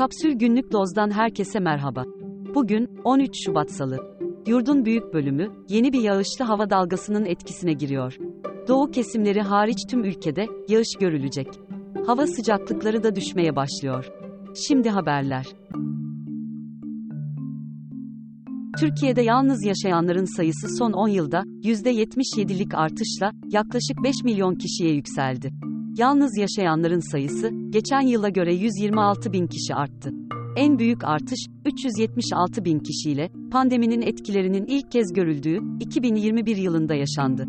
Kapsül Günlük Doz'dan herkese merhaba. Bugün 13 Şubat Salı. Yurdun büyük bölümü yeni bir yağışlı hava dalgasının etkisine giriyor. Doğu kesimleri hariç tüm ülkede yağış görülecek. Hava sıcaklıkları da düşmeye başlıyor. Şimdi haberler. Türkiye'de yalnız yaşayanların sayısı son 10 yılda %77'lik artışla yaklaşık 5 milyon kişiye yükseldi. Yalnız yaşayanların sayısı geçen yıla göre 126 bin kişi arttı. En büyük artış 376 bin kişiyle pandeminin etkilerinin ilk kez görüldüğü 2021 yılında yaşandı.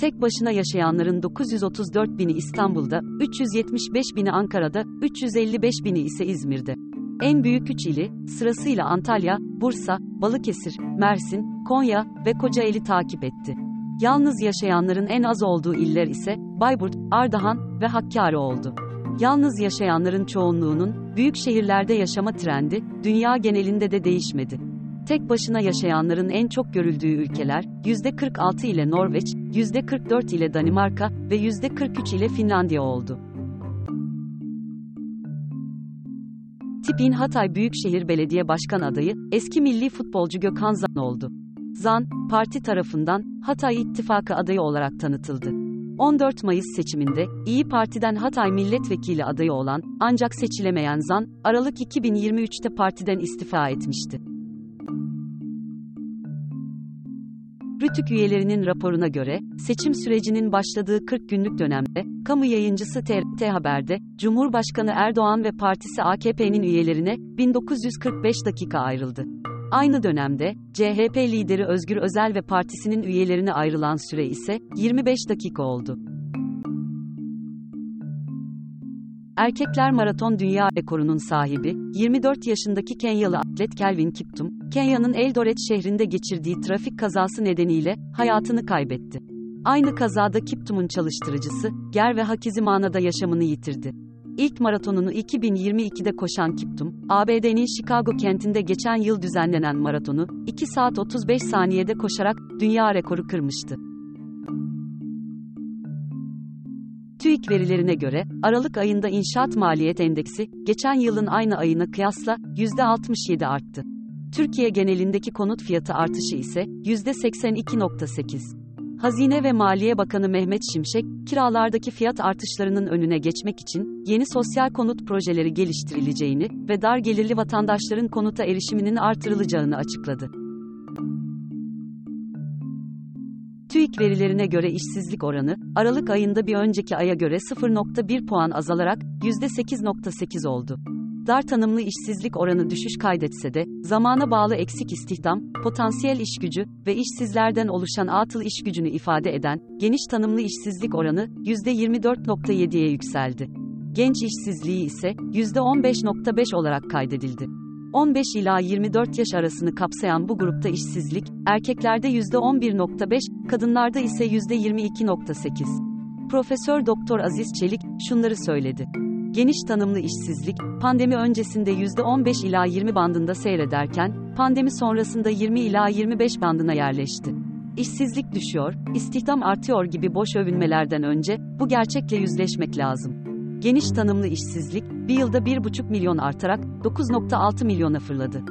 Tek başına yaşayanların 934 bini İstanbul'da, 375 bini Ankara'da, 355 bini ise İzmir'de. En büyük üç ili, sırasıyla Antalya, Bursa, Balıkesir, Mersin, Konya ve Kocaeli takip etti. Yalnız yaşayanların en az olduğu iller ise Bayburt, Ardahan ve Hakkari oldu. Yalnız yaşayanların çoğunluğunun büyük şehirlerde yaşama trendi dünya genelinde de değişmedi. Tek başına yaşayanların en çok görüldüğü ülkeler %46 ile Norveç, %44 ile Danimarka ve %43 ile Finlandiya oldu. Tipin Hatay Büyükşehir Belediye Başkan adayı eski milli futbolcu Gökhan Zan oldu. Zan, parti tarafından Hatay İttifakı adayı olarak tanıtıldı. 14 Mayıs seçiminde İyi Parti'den Hatay milletvekili adayı olan ancak seçilemeyen Zan, Aralık 2023'te partiden istifa etmişti. Rütük üyelerinin raporuna göre, seçim sürecinin başladığı 40 günlük dönemde, kamu yayıncısı TRT Haber'de, Cumhurbaşkanı Erdoğan ve partisi AKP'nin üyelerine 1945 dakika ayrıldı. Aynı dönemde, CHP lideri Özgür Özel ve partisinin üyelerine ayrılan süre ise 25 dakika oldu. Erkekler maraton dünya rekorunun sahibi, 24 yaşındaki Kenyalı atlet Kelvin Kiptum, Kenya'nın Eldoret şehrinde geçirdiği trafik kazası nedeniyle hayatını kaybetti. Aynı kazada Kiptum'un çalıştırıcısı, Ger ve Hakizimana yaşamını yitirdi. İlk maratonunu 2022'de koşan Kiptum, ABD'nin Chicago kentinde geçen yıl düzenlenen maratonu 2 saat 35 saniyede koşarak dünya rekoru kırmıştı. TÜİK verilerine göre, Aralık ayında inşaat maliyet endeksi, geçen yılın aynı ayına kıyasla %67 arttı. Türkiye genelindeki konut fiyatı artışı ise %82.8. Hazine ve Maliye Bakanı Mehmet Şimşek, kiralardaki fiyat artışlarının önüne geçmek için yeni sosyal konut projeleri geliştirileceğini ve dar gelirli vatandaşların konuta erişiminin artırılacağını açıkladı. TÜİK verilerine göre işsizlik oranı, Aralık ayında bir önceki aya göre 0.1 puan azalarak %8.8 oldu. Dar tanımlı işsizlik oranı düşüş kaydetse de, zamana bağlı eksik istihdam, potansiyel iş gücü ve işsizlerden oluşan atıl iş gücünü ifade eden, geniş tanımlı işsizlik oranı, %24.7'ye yükseldi. Genç işsizliği ise, %15.5 olarak kaydedildi. 15 ila 24 yaş arasını kapsayan bu grupta işsizlik, erkeklerde %11.5, kadınlarda ise %22.8. Profesör Doktor Aziz Çelik şunları söyledi. Geniş tanımlı işsizlik, pandemi öncesinde %15 ila 20 bandında seyrederken, pandemi sonrasında 20 ila 25 bandına yerleşti. İşsizlik düşüyor, istihdam artıyor gibi boş övünmelerden önce, bu gerçekle yüzleşmek lazım. Geniş tanımlı işsizlik, bir yılda 1,5 milyon artarak 9,6 milyona fırladı.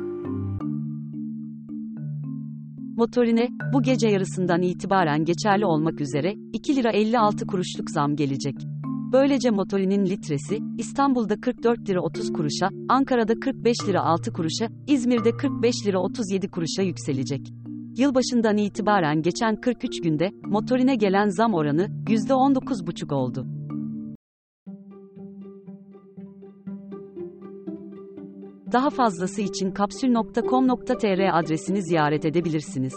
Motorine, bu gece yarısından itibaren geçerli olmak üzere 2 lira 56 kuruşluk zam gelecek. Böylece motorinin litresi, İstanbul'da 44 lira 30 kuruşa, Ankara'da 45 lira 6 kuruşa, İzmir'de 45 lira 37 kuruşa yükselecek. Yılbaşından itibaren geçen 43 günde, motorine gelen zam oranı, %19,5 oldu. Daha fazlası için kapsül.com.tr adresini ziyaret edebilirsiniz.